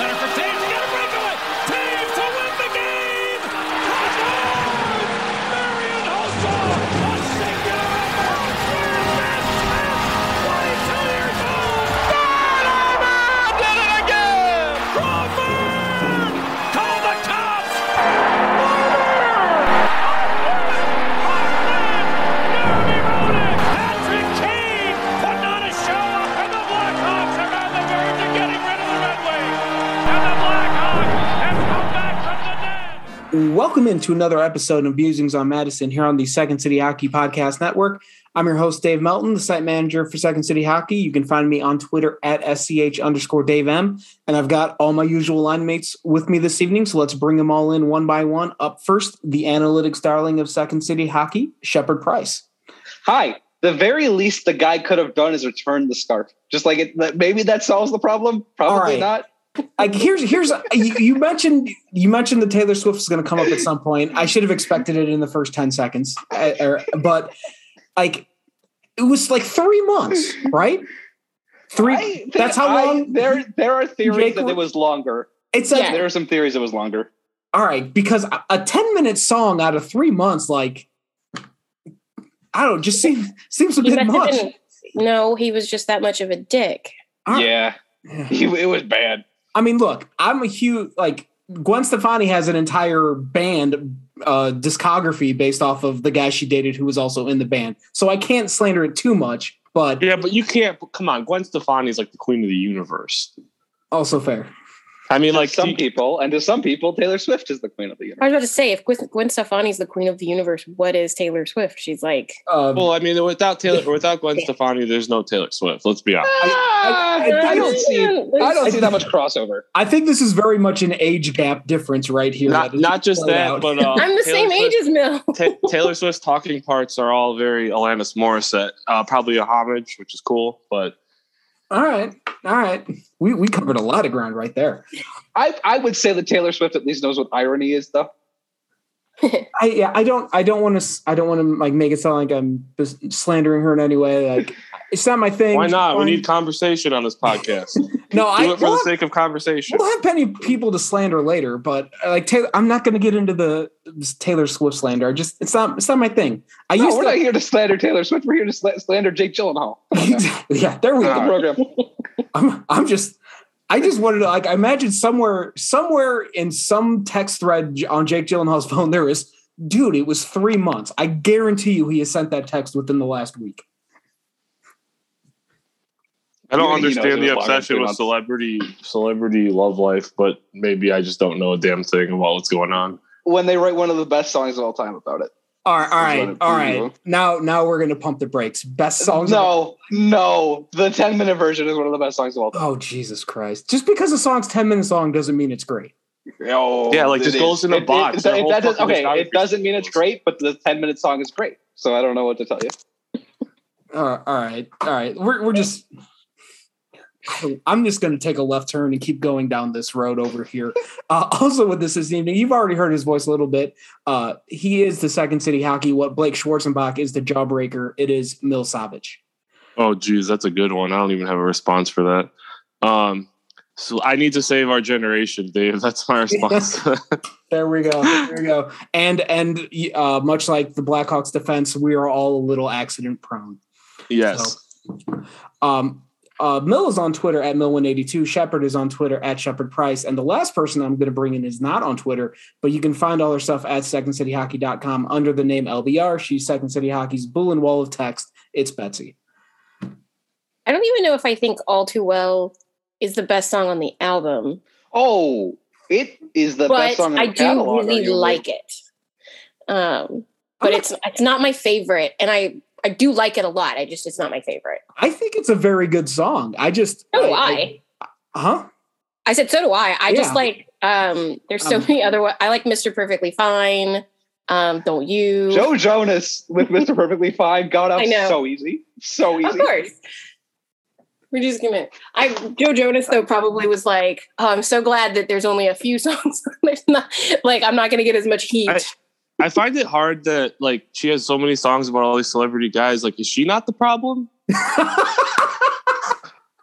center for Welcome into another episode of Musings on Madison here on the Second City Hockey Podcast Network. I'm your host, Dave Melton, the site manager for Second City Hockey. You can find me on Twitter at SCH underscore Dave M. And I've got all my usual line mates with me this evening. So let's bring them all in one by one. Up first, the analytics darling of Second City Hockey, Shepard Price. Hi. The very least the guy could have done is return the scarf. Just like it, maybe that solves the problem. Probably right. not. Like here's here's you, you mentioned you mentioned that Taylor Swift is going to come up at some point. I should have expected it in the first ten seconds, uh, or- but like it was like three months, right? Three. I that's how I- long. there, there are theories Jake- that it was longer. it's like Yeah. There are some theories it was longer. all right because a- a ten minute song out of three months, like I don't know, just seems seems a He bit must have much. no, he was just that much of a dick. All right. Yeah, he, it was bad. I mean, look, I'm a huge like Gwen Stefani has an entire band uh discography based off of the guy she dated who was also in the band. So I can't slander it too much, but Yeah, but you can't. Come on, Gwen Stefani is like the queen of the universe. also fair. I mean, Like like some you- people, and to some people, Taylor Swift is the queen of the universe. I was about to say, if Gwen, Stefani is the queen of the universe, what is Taylor Swift? She's like, Um, Well, I mean, without Taylor, without Gwen Stefani, there's no Taylor Swift. Let's be honest. Ah, I- I, I don't see. I don't see that much crossover. I think this is very much an age gap difference right here. Not, not just that, out. but uh, I'm the Taylor same Swift- age as Mel. Ta- Taylor Swift's talking parts are all very Alanis Morissette. Uh, probably a homage, which is cool. But all right, all right. We we covered a lot of ground right there. I, I would say that Taylor Swift at least knows what irony is, though. I yeah, I don't I don't want to I don't want to like make it sound like I'm slandering her in any way. Like it's not my thing. why not? We need conversation on this podcast. no. Do I it for we'll the have, sake of conversation. we'll have plenty of people to slander later, but uh, like Taylor, I'm not going to get into the Taylor Swift slander. I just it's not it's not my thing. I No, used we're to not here to slander Taylor Swift. We're here to sla- slander Jake Gyllenhaal. yeah. There we the program. I'm, I'm just I just wanted to like I imagine somewhere somewhere in some text thread on Jake Gyllenhaal's phone there is dude it was three months I guarantee you he has sent that text within the last week I don't understand the was longer than obsession with celebrity celebrity love life, but maybe I just don't know a damn thing about what's going on. When they write one of the best songs of all time about it. all right all Is right what it- all you right now now we're gonna pump the brakes best uh, songs No, no. The 10 minute version is one of the best songs of all oh, time. oh Jesus Christ just because a song's 10 minutes long doesn't mean it's great Oh, Yeah, like, it just is. goes in a It- it- box. it- Their it- that does, okay, it doesn't mean it's great, but the 10 minute song is great. So I don't know what to tell you. all right all right all right we're, we're just I'm just going to take a left turn and keep going down this road over here. Uh, also, with this this evening, you've already heard his voice a little bit. Uh, he is the second city hockey. What Blake Schwarzenbach is the jawbreaker. It is Mil Savage. Oh, geez, that's a good one. I don't even have a response for that. Um, so I need to save our generation, Dave. That's my response. There we go. There we go. And and uh, much like the Blackhawks defense, we are all a little accident prone. yes. Um, uh, Mill is on Twitter at Mill182. Shepard is on Twitter at Shepard Price. And the last person I'm going to bring in is not on Twitter, but you can find all her stuff at secondcityhockey.com under the name LBR. She's Second City Hockey's bull and wall of text. It's Betsy. I don't even know if I think All Too Well is the best song on the album, Oh, it is the but best song in the album. I do catalog, really like it. Um, but it's it's not my favorite, and I I do like it a lot. I just it's not my favorite. I think it's a very good song. I just. So do I. huh? I said so do I. I Yeah. just like um there's so Um, many other wa- I like Mr. Perfectly Fine. Um, don't you? Joe Jonas with Mr. Perfectly Fine got up I know. so easy. So easy. Of course. We're just gonna. I Joe Jonas though probably was like, oh, I'm so glad that there's only a few songs. there's not like I'm not gonna get as much heat. I- I find it hard that like she has so many songs about all these celebrity guys. Like, is she not the problem?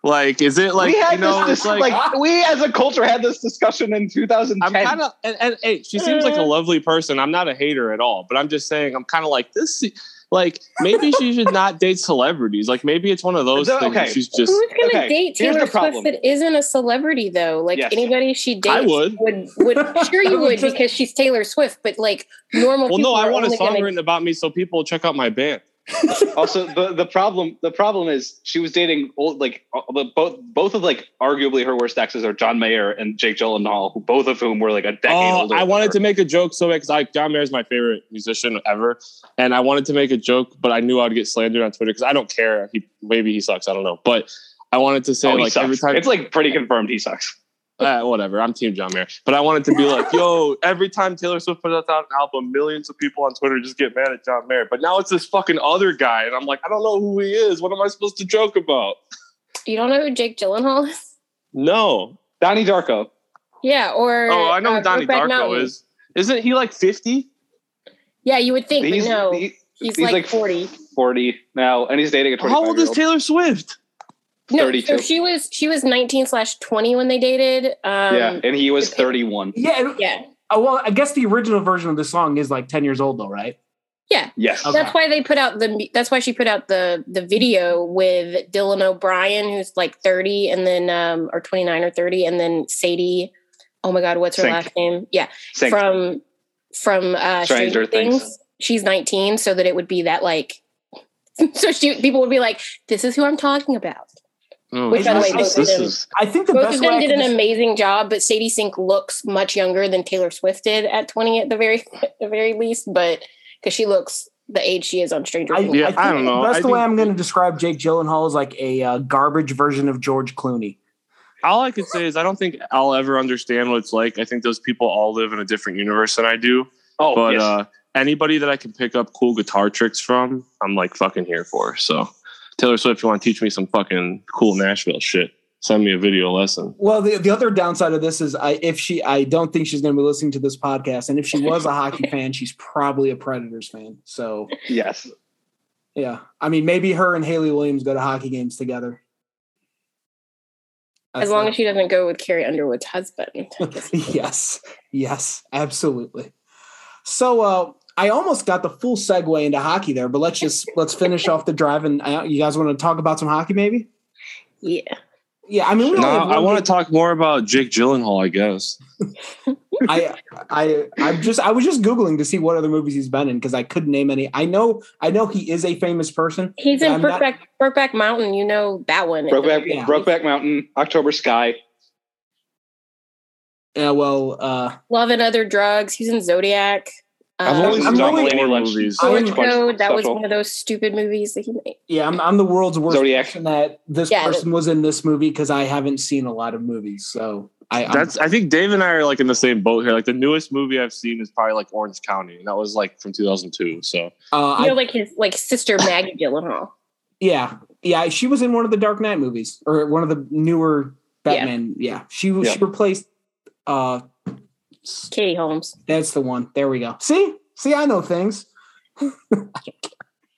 Like, is it like we had you know? this, It's dis- like, like, we as a culture had this discussion in 2010. I'm kind of and, and hey, she seems like a lovely person. I'm not a hater at all, but I'm just saying I'm kind of like this. Like maybe she should not date celebrities. Like maybe it's one of those No, things. okay. She's just. Who's gonna okay, date Taylor the problem. Swift that isn't a celebrity though? Like Yes. anybody she dates I would. would would sure you would would because she's Taylor Swift, but like normal Well, people no, I want a song gonna- written about me so people check out my band. Also the the problem the problem is she was dating old like uh, both both of like arguably her worst exes are John Mayer and Jake Gyllenhaal, who- both of whom were like a decade Oh, older. I wanted to make a joke so because I John Mayer is my favorite musician ever, and I wanted to make a joke, but I knew I'd get slandered on Twitter because I don't care. He maybe he sucks. I don't know, but I wanted to say Oh, like every time it's like pretty confirmed he sucks. Uh, whatever. I'm Team John Mayer, but I wanted to be like, yo, every time Taylor Swift puts out an album, millions of people on Twitter just get mad at John Mayer. But now it's this fucking other guy, and I'm like, I don't know who he is. What am I supposed to joke about? You don't know who Jake Gyllenhaal is? No. Donnie Darko. Yeah, or Oh, I know uh, who Donnie Darko Mountain. is. Isn't he like 50? Yeah, you would think, He's, but no, he- he's, he's like, like 40. 40 now, and he's dating a 25 How old is Taylor Swift? No, 32. so she was she was 19 slash 20 when they dated. Um, yeah, and he was 31. Yeah. it- yeah, oh, well, I guess the original version of the song is like ten years old, though, right? yeah. Yes. Okay. That's why they put out the. That's why she put out the the video with Dylan O'Brien, who's like 30, and then um or 29 or 30, and then Sadie. Oh my God, what's her Sink. last name? Yeah, Sink. from from uh, Stranger Stranger, Things. Things. She's 19, so that it would be that like. so she people would be like, "This is who I'm talking about." Oh, Which, by the way, this, both of them- is I think the Both best of them did an amazing job, but Sadie Sink looks much younger than Taylor Swift did at 20 at the very the very least, but because she looks the age she is on Stranger I, Things. Yeah, think I don't know. That's the best I way think- I'm going to describe Jake Gyllenhaal is like a uh, garbage version of George Clooney. all I could say is I don't think I'll ever understand what it's like. I think those people all live in a different universe than I do. oh, but yes. uh, anybody that I can pick up cool guitar tricks from, I'm like fucking here for. So Taylor Swift, if you want to teach me some fucking cool Nashville shit, send me a video lesson. Well, the, the other downside of this is I if she I don't think she's going to be listening to this podcast, and if she was a hockey fan, she's probably a Predators fan. So yes. yeah, I mean maybe her and Hayley Williams go to hockey games together. as long as she doesn't go with Carrie Underwood's husband. yes, yes, absolutely. So uh, I almost got the full segue into hockey there, but let's just let's finish off the drive. And uh, you guys want to talk about some hockey, maybe? yeah. Yeah, I mean, No, I want to talk more about Jake Gyllenhaal, I guess. I I I'm just I was just googling to see what other movies he's been in because I couldn't name any. I know I know he is a famous person. He's in I'm not- Brokeback, Brokeback Mountain. You know that one. Brokeback, Yeah. Brokeback Mountain, October Sky. Yeah, well, uh, Love and Other Drugs. He's in Zodiac. I've Um, only I'm seen only- horror Lynch- movies. I'm- Source Orange Bunch Code. That was one of those stupid movies that he made. yeah, I'm I'm the world's worst Zodiac. person that this Yeah. person was in this movie because I haven't seen a lot of movies. So I I'm- That's. I think Dave and I are like in the same boat here. Like the newest movie I've seen is probably like Orange County, and that was like from 2002. So uh, You I, know, like his like sister Maggie Gyllenhaal. yeah yeah she was in one of the Dark Knight movies or one of the newer Batman. Yeah, she was Yeah. she replaced. Uh, Katie Holmes. that's the one. There we go. See see I know things.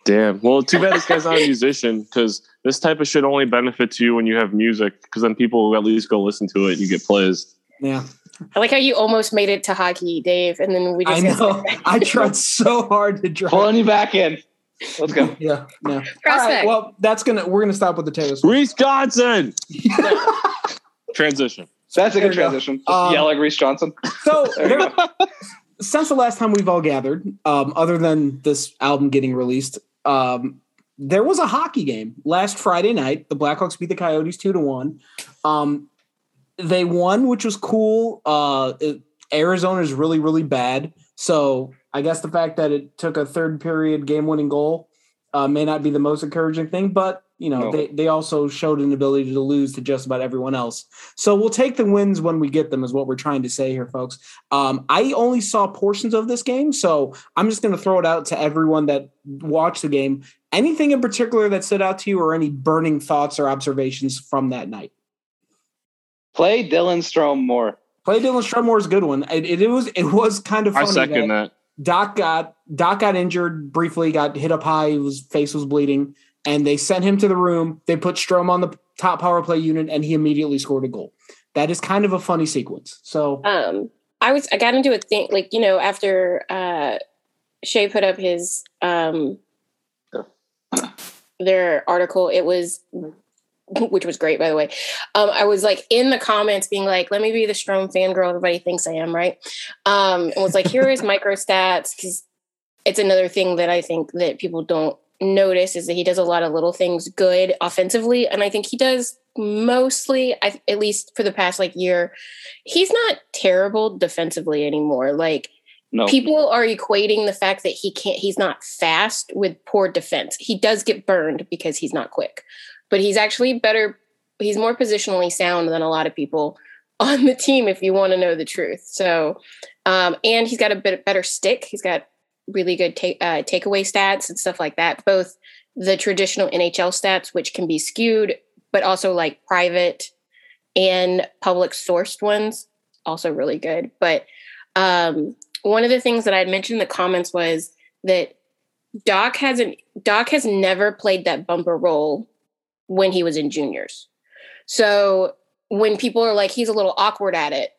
damn. Well, too bad this guy's not a musician because this type of shit only benefits you when you have music because then people will at least go listen to it and you get plays. Yeah, I like how you almost made it to hockey, Dave, and then we I just know. I tried so hard to drive. Pulling you back in. Let's go. Yeah, yeah. All Prospect. right, well, that's gonna we're gonna stop with the Taylor Swift. Reese Johnson. Transition. That's a good you go. transition. Just Um, yell at Reese Johnson. So There since the last time we've all gathered, um, other than this album getting released, um, there was a hockey game last Friday night. The Blackhawks beat the Coyotes two to one. Um, they won, which was cool. Uh, it- Arizona is really, really bad. So I guess the fact that it took a third period game winning goal uh, may not be the most encouraging thing, but you know No. they they also showed an ability to lose to just about everyone else. So we'll take the wins when we get them, is what we're trying to say here, folks. Um, I only saw portions of this game, so I'm just going to throw it out to everyone that watched the game. Anything in particular that stood out to you, or any burning thoughts or observations from that night? Play Dylan Strome more. Play Dylan Strummore's a good one. It, it, it was it was kind of I second that that. Dach got Dach got injured briefly, got hit up high. His face was bleeding, and they sent him to the room. They put Strome on the top power play unit, and he immediately scored a goal. That is kind of a funny sequence. So Um, I was I got into a thing like you know after uh, Shea put up his um, their article. It was which was great by the way. Um, I was like in the comments being like, "Let me be the Strome fangirl everybody thinks I am," right? Um, and was like, "Here is micro stats." Because it's another thing that I think that people don't notice is that he does a lot of little things good offensively, and I think he does mostly, I, at least for the past like year, he's not terrible defensively anymore. Like No, people are equating the fact that he can't he's not fast with poor defense. He does get burned because he's not quick but he's actually better he's more positionally sound than a lot of people on the team if you want to know the truth. So um, and he's got a bit better stick. He's got really good take, uh, takeaway stats and stuff like that both the traditional nhl stats which can be skewed but also like private and public sourced ones also really good but um, one of the things that I had mentioned in the comments was that Dach hasn't Dach has never played that bumper role when he was in juniors. So when people are like he's a little awkward at it,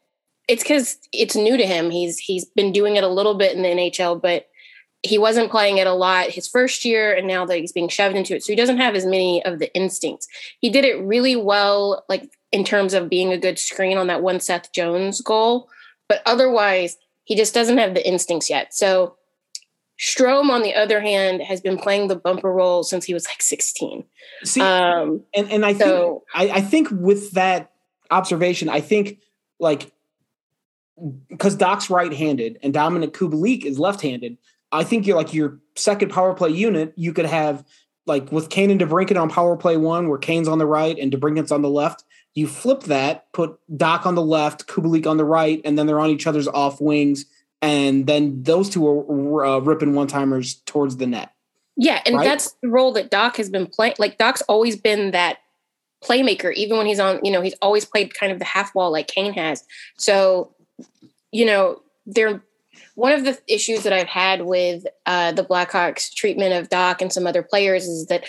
it's because it's new to him. He's he's been doing it a little bit in the NHL, but he wasn't playing it a lot his first year, and now that he's being shoved into it, so he doesn't have as many of the instincts. He did it really well, like in terms of being a good screen on that one Seth Jones goal, but otherwise he just doesn't have the instincts yet. So Strome, on the other hand, has been playing the bumper role since he was like 16. see, Um, and and I think so I, I think with that observation, I think like because Dach's right-handed and Dominic Kubalik is left-handed, I think you're like your second power play unit. You could have like with Kane and DeBrincat on power play one, where Kane's on the right and DeBrincat's on the left. You flip that, put Dach on the left, Kubalik on the right, and then they're on each other's off wings, and then those two are uh, ripping one timers towards the net. yeah, and Right? that's the role that Dach has been playing. Like Dach's always been that playmaker, even when he's on, you know, he's always played kind of the half wall like Kane has. So, you know, they're one of the issues that I've had with uh, the Blackhawks treatment of Dach and some other players is that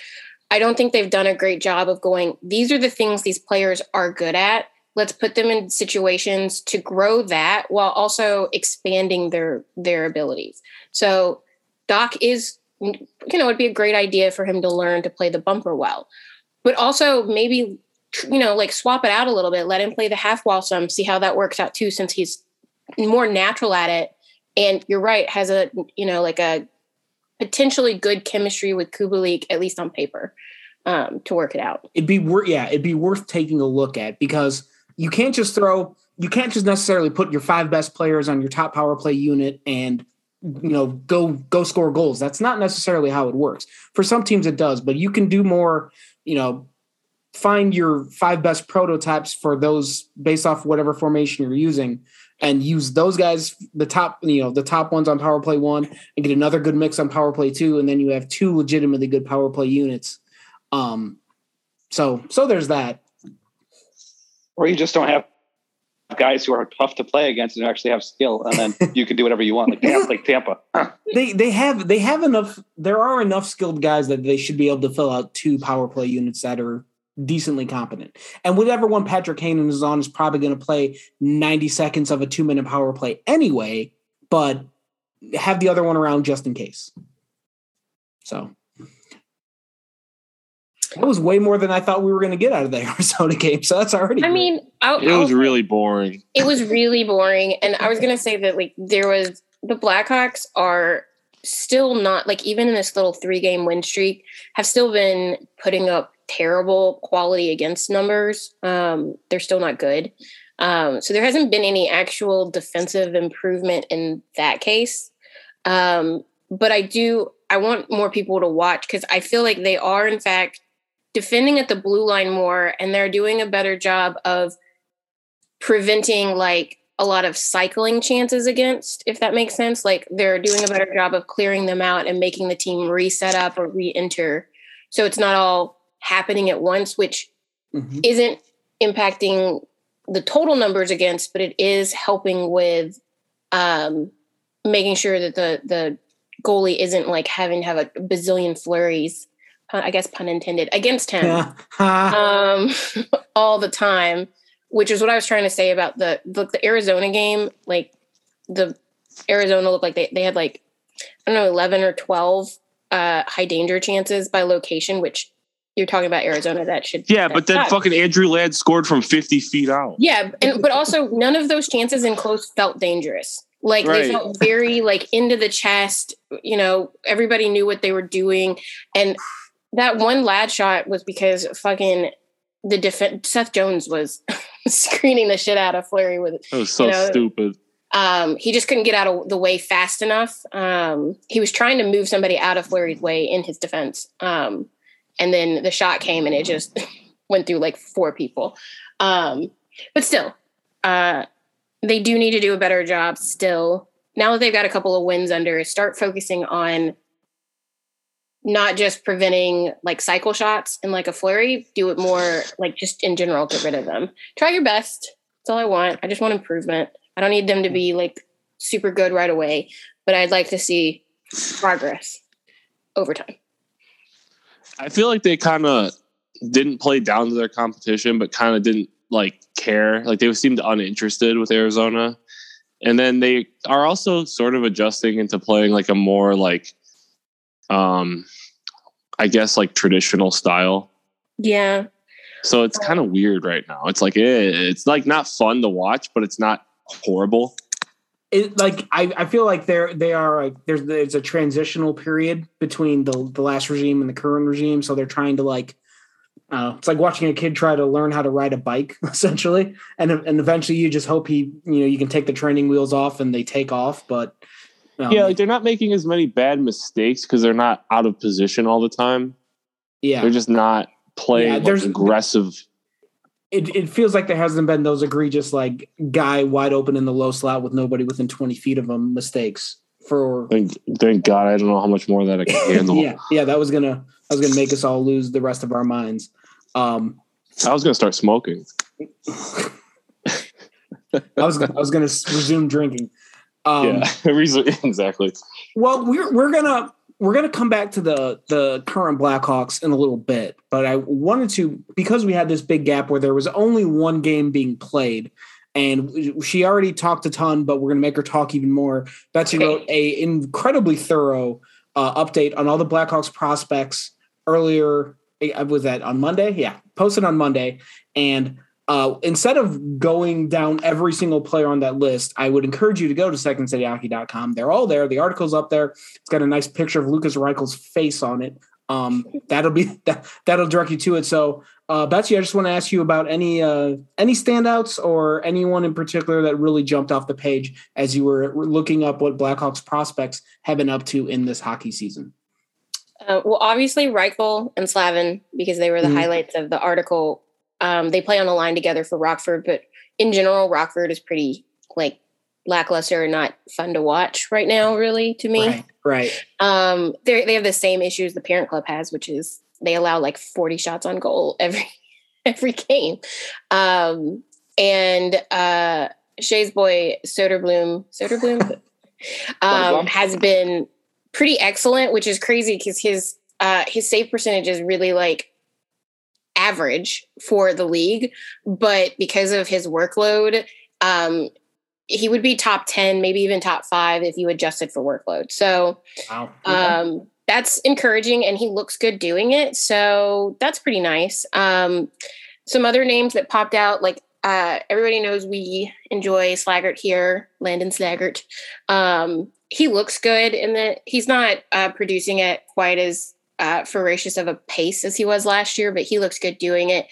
I don't think they've done a great job of going, these are the things these players are good at. Let's put them in situations to grow that while also expanding their their abilities. So Dach is you know, it'd be a great idea for him to learn to play the bumper well. But also maybe you know, like swap it out a little bit, let him play the half wall some, see how that works out too, since he's more natural at it. And you're right, has a you know, like a potentially good chemistry with Kubalik, at least on paper, um, to work it out. it'd be worth yeah it'd be worth taking a look at because you can't just throw you can't just necessarily put your five best players on your top power play unit and you know go go score goals that's not necessarily how it works for some teams it does but you can do more you know find your five best prototypes for those based off whatever formation you're using and use those guys the top you know the top ones on power play one and get another good mix on power play two and then you have two legitimately good power play units um so so there's that. or you just don't have guys who are tough to play against and actually have skill, and then you can do whatever you want, like Tampa. Like Tampa. They they have they have enough there are enough skilled guys that they should be able to fill out two power play units that are decently competent. And whatever one Patrick Hanan is on is probably going to play 90 seconds of a 2 minute power play anyway, but have the other one around just in case. So that was way more than I thought we were going to get out of the Arizona game. So that's already I great. mean, I, It was really boring. it was really boring and i was going to say that like there was the blackhawks are still not like even in this little three game win streak have still been putting up terrible quality against numbers um they're still not good um so there hasn't been any actual defensive improvement in that case um but i do i want more people to watch because i feel like they are in fact defending at the blue line more and they're doing a better job of preventing like a lot of cycling chances against, if that makes sense. Like they're doing a better job of clearing them out and making the team reset up or re-enter. So it's not all happening at once, which Mhm. isn't impacting the total numbers against, but it is helping with um, making sure that the the goalie isn't like having to have a bazillion flurries I guess pun intended, against him um, all the time, which is what I was trying to say about the the, the Arizona game. Like the Arizona looked like they, they had like I don't know eleven or twelve uh, high danger chances by location, which you're talking about Arizona. That should Yeah, but then that- fucking Andrew Ladd scored from 50 feet out. yeah, and but also none of those chances in close felt dangerous. Like they felt very like into the chest. You know, everybody knew what they were doing, and that one Ladd shot was because fucking the defense Seth Jones was screening the shit out of Fleury with. That was so You know, stupid. Um, he just couldn't get out of the way fast enough. Um, he was trying to move somebody out of Fleury's way in his defense. Um, and then the shot came and it just went through like four people. Um, but still, uh, they do need to do a better job still. Now that they've got a couple of wins under, start focusing on not just preventing like cycle shots and like a flurry, do it more like just in general, get rid of them. Try your best. That's all I want. I just want improvement. I don't need them to be like super good right away, but I'd like to see progress over time. I feel like they kind of didn't play down to their competition, but kind of didn't like care. Like they seemed uninterested with Arizona. And then they are also sort of adjusting into playing like a more like, um, I guess like traditional style. Yeah. So it's kind of weird right now. It's like eh, it's like not fun to watch, but it's not horrible. It like I, I feel like they're they are like there's there's a transitional period between the the last regime and the current regime, so they're trying to like uh, it's like watching a kid try to learn how to ride a bike essentially, and and eventually you just hope he you know you can take the training wheels off and they take off, but um, yeah, like they're not making as many bad mistakes because they're not out of position all the time. yeah, They're just not playing Yeah, like, there's- aggressive. It, it feels like there hasn't been those egregious like guy wide open in the low slot with nobody within 20 feet of him mistakes for Thank, thank God, I don't know how much more that I can handle. yeah yeah that was gonna that was gonna make us all lose the rest of our minds um I was gonna start smoking. i was i was gonna resume drinking um yeah, exactly. well we're we're gonna we're gonna come back to the the current blackhawks in a little bit but i wanted to because we had this big gap where there was only one game being played and she already talked a ton but we're gonna make her talk even more betsy Okay. wrote a incredibly thorough uh, update on all the blackhawks prospects earlier eh, was that on monday yeah posted on monday and uh, instead of going down every single player on that list, I would encourage you to go to secondcityhockey.com. They're all there. The article's up there. It's got a nice picture of Lukas Reichel's face on it. Um, that'll be that, that'll direct you to it. So, uh, Betsy, I just want to ask you about any uh, any standouts or anyone in particular that really jumped off the page as you were looking up what Blackhawks prospects have been up to in this hockey season. Uh, well, obviously Reichel and Slavin because they were the Mhm. highlights of the article. Um, they play on a line together for Rockford, but in general, Rockford is pretty like lackluster and not fun to watch right now. Really, to me, Right, right. um, they they have the same issues the parent club has, which is they allow like forty shots on goal every every game. Um, and uh, Shay's boy Soderblom, Soderblom, um, has been pretty excellent, which is crazy because his uh, his save percentage is really like average for the league, but because of his workload, um, he would be top ten, maybe even top five if you adjusted for workload. So Wow. um, that's encouraging, and he looks good doing it. So that's pretty nice. Um, some other names that popped out, like uh, everybody knows we enjoy Slaggert here, Landon Slaggert. Um, he looks good, in that he's not uh, producing at quite as uh, voracious of a pace as he was last year, but he looks good doing it.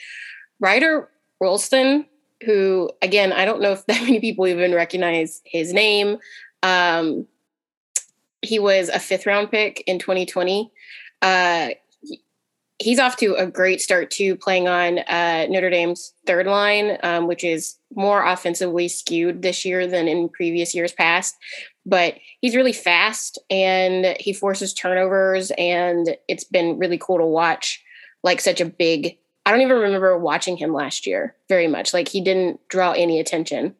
Ryder Rolston, who again, I don't know if that many people even recognize his name. Um, he was a fifth round pick in 2020. Uh, he's off to a great start too, playing on uh, Notre Dame's third line, um, which is more offensively skewed this year than in previous years past. But he's really fast and he forces turnovers, and it's been really cool to watch. Like such a big. I don't even remember watching him last year very much. Like he didn't draw any attention.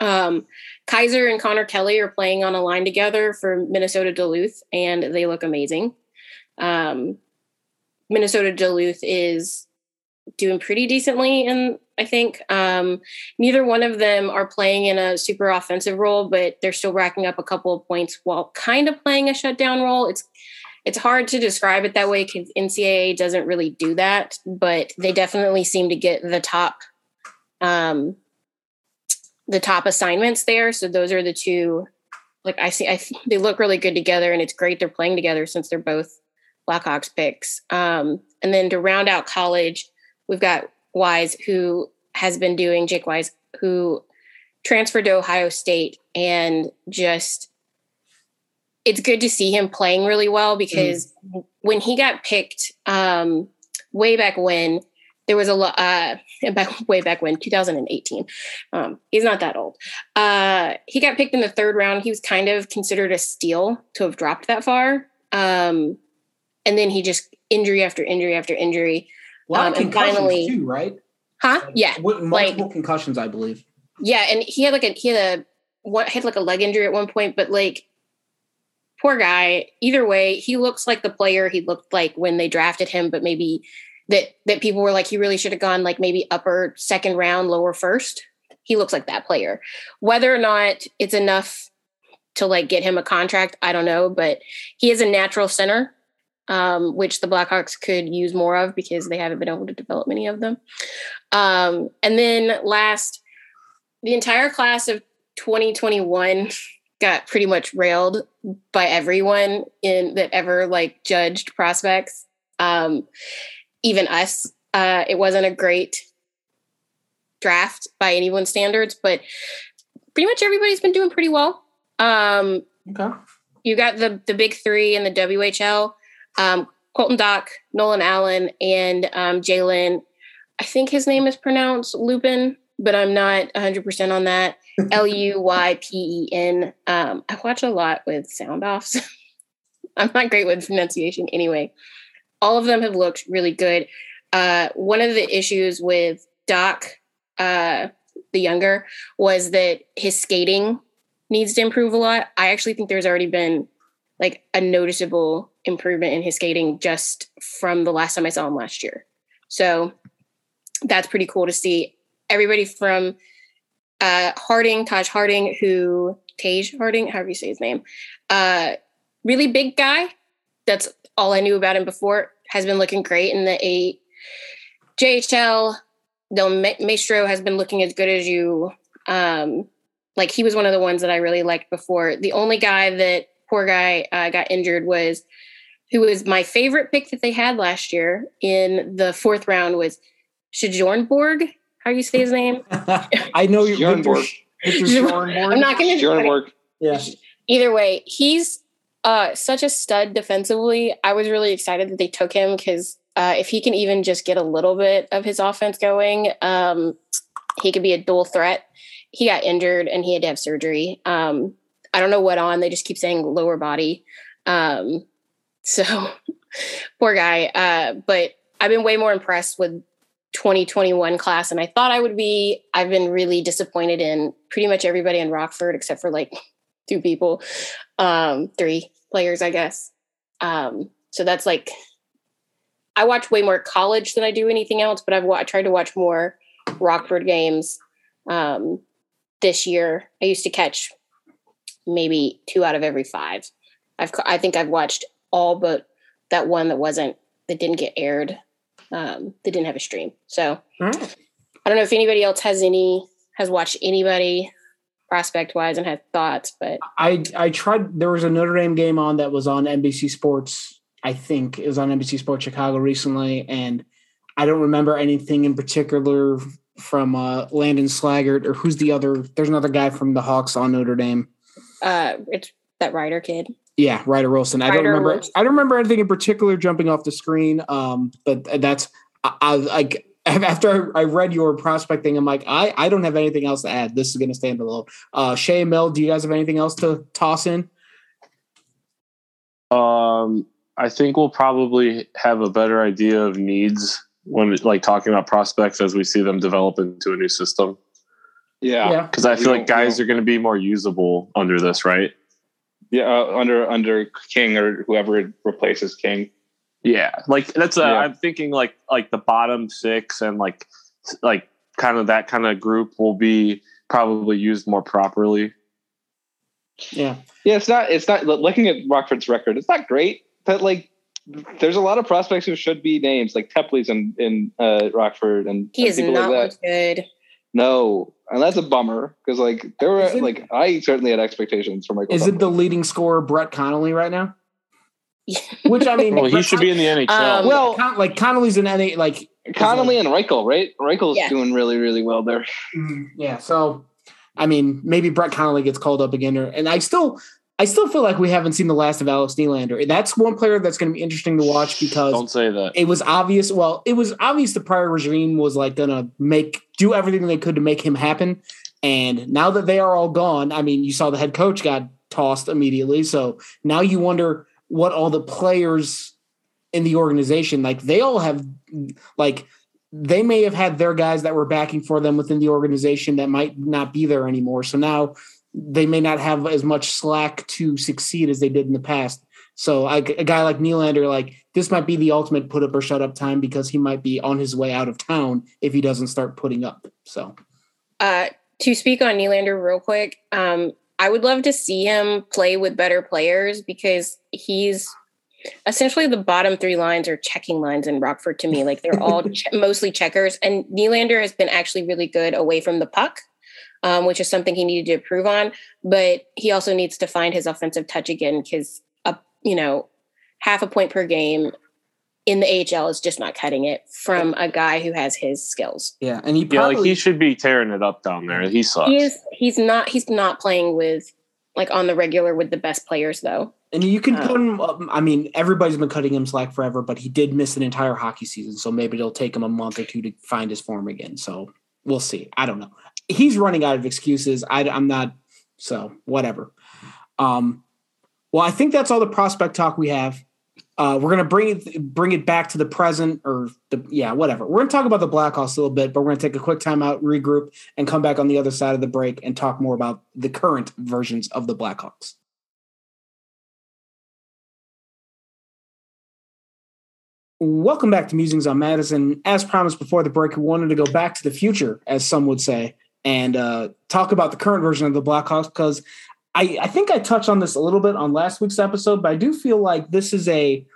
Um, Kaiser and Connor Kelly are playing on a line together for Minnesota Duluth, and they look amazing. Um, Minnesota Duluth is doing pretty decently and I think um, neither one of them are playing in a super offensive role, but they're still racking up a couple of points while kind of playing a shutdown role. It's it's hard to describe it that way because NCAA doesn't really do that, but they definitely seem to get the top um, the top assignments there. So those are the two. Like I see, I they look really good together, and it's great they're playing together since they're both Blackhawks picks. Um, and then to round out college, we've got Wise, who has been doing Jake Wise, who transferred to Ohio State and just it's good to see him playing really well because mm. when he got picked um, way back when there was a lot uh, back way back when 2018 um, he's not that old. Uh, he got picked in the third round. He was kind of considered a steal to have dropped that far. Um, and then he just injury after injury after injury a lot of um, concussions finally, too, right? Huh? Yeah, multiple like, concussions, I believe. Yeah, and he had like a he had a what had like a leg injury at one point, but like poor guy. Either way, he looks like the player he looked like when they drafted him, but maybe that that people were like he really should have gone like maybe upper second round, lower first. He looks like that player. Whether or not it's enough to like get him a contract, I don't know, but he is a natural center um, which the Blackhawks could use more of because they haven't been able to develop many of them. Um, and then last, the entire class of 2021 got pretty much railed by everyone in that ever like judged prospects, um, even us. Uh, it wasn't a great draft by anyone's standards, but pretty much everybody's been doing pretty well. Um, okay. You got the the big three in the WHL um, Colton Dach, Nolan Allan, and um, Jalen. I think his name is pronounced Lupin, but I'm not 100% on that. L U Y P E N. Um, I watch a lot with sound offs. I'm not great with pronunciation anyway. All of them have looked really good. Uh, one of the issues with Dach, uh, the younger, was that his skating needs to improve a lot. I actually think there's already been like a noticeable improvement in his skating just from the last time I saw him last year. So that's pretty cool to see. Everybody from uh, Harding, Taj Harding, who Taj Harding, however you say his name, uh, really big guy. That's all I knew about him before. Has been looking great in the eight JHL. Del Mastro has been looking as good as you. Um, like he was one of the ones that I really liked before. The only guy that poor guy uh, got injured was who was my favorite pick that they had last year in the fourth round was Stjernborg. How do you say his name? I know you're Stjernborg. I'm not going to. Stjernborg. Yeah. Either way, he's uh, such a stud defensively. I was really excited that they took him because uh, if he can even just get a little bit of his offense going, um, he could be a dual threat. He got injured and he had to have surgery. Um, I don't know what on. They just keep saying lower body. Um, so poor guy. Uh, but I've been way more impressed with 2021 class and I thought I would be. I've been really disappointed in pretty much everybody in Rockford except for like two people, um, three players, I guess. Um, so that's like I watch way more college than I do anything else, but I've tried to watch more Rockford games um, this year. I used to catch maybe two out of every five. I've I think I've watched all but that one that wasn't that didn't get aired. Um, that didn't have a stream. So mm. I don't know if anybody else has any has watched anybody prospect wise and had thoughts, but I I tried. There was a Notre Dame game on that was on NBC Sports. I think it was on NBC Sports Chicago recently, and I don't remember anything in particular from uh, Landon Slaggert or who's the other. There's another guy from the Hawks on Notre Dame uh, it's that Ryder kid. Yeah, Ryder Wilson. Ryder I don't remember. Wilson. I don't remember anything in particular jumping off the screen. Um, but that's I, I like after I read your prospecting, I'm like, I, I don't have anything else to add. This is going to stand alone. Uh, Shay Mel, do you guys have anything else to toss in? Um, I think we'll probably have a better idea of needs when like talking about prospects as we see them develop into a new system. Yeah, because I feel like guys are going to be more usable under this, right? Yeah, uh, under under King or whoever replaces King. Yeah, like that's. A, Yeah. I'm thinking like like the bottom six and like like kind of that kind of group will be probably used more properly. Yeah. Yeah, it's not. It's not. Looking at Rockford's record, it's not great. But like, there's a lot of prospects who should be names, like Teply's in in uh, Rockford, and He and is people not like that. looked good. No, and that's a bummer because like there were Is it- like I certainly had expectations for Michael. Is it the leading scorer Brett Connolly right now? Which I mean, Well, he Brett should be in the NHL. Um, Well- Con- like Connolly's in any like Connolly and Reichel? Right, Reichel's Yeah. doing really really well there. yeah. So I mean, maybe Brett Connolly gets called up again, or, and I still. I still feel like we haven't seen the last of Alex Nylander. That's one player that's going to be interesting to watch because Don't say that. it was obvious. Well, it was obvious the prior regime was like gonna make do everything they could to make him happen. And now that they are all gone, I mean, you saw the head coach got tossed immediately. So now you wonder what all the players in the organization like they all have like they may have had their guys that were backing for them within the organization that might not be there anymore. So now they may not have as much slack to succeed as they did in the past. So I, a guy like Nylander, like this might be the ultimate put up or shut up time because he might be on his way out of town if he doesn't start putting up. So Uh, to speak on Nylander real quick, um, I would love to see him play with better players because he's essentially the bottom three lines are checking lines in Rockford to me. Like they're all che- mostly checkers, and Nylander has been actually really good away from the puck, um, which is something he needed to improve on. But he also needs to find his offensive touch again because, uh, you know, half a point per game in the AHL is just not cutting it from a guy who has his skills. yeah, and he Yeah, like he should be tearing it up down there. He sucks. He is. He's not. He's not playing with like on the regular with the best players though. and you can uh, put him. up- I mean, everybody's been cutting him slack forever, but he did miss an entire hockey season, so maybe it'll take him a month or two to find his form again. So we'll see. I don't know. He's running out of excuses. I, I'm not. So whatever. Um, well, I think that's all the prospect talk we have. Uh, we're gonna bring it bring it back to the present, or the yeah, whatever. We're gonna talk about the Blackhawks a little bit, but we're gonna take a quick timeout, regroup, and come back on the other side of the break and talk more about the current versions of the Blackhawks. Welcome back to Musings on Madison. As promised before the break, we wanted to go back to the future, as some would say, and uh, talk about the current version of the Blackhawks because I, I think I touched on this a little bit on last week's episode, but I do feel like this is a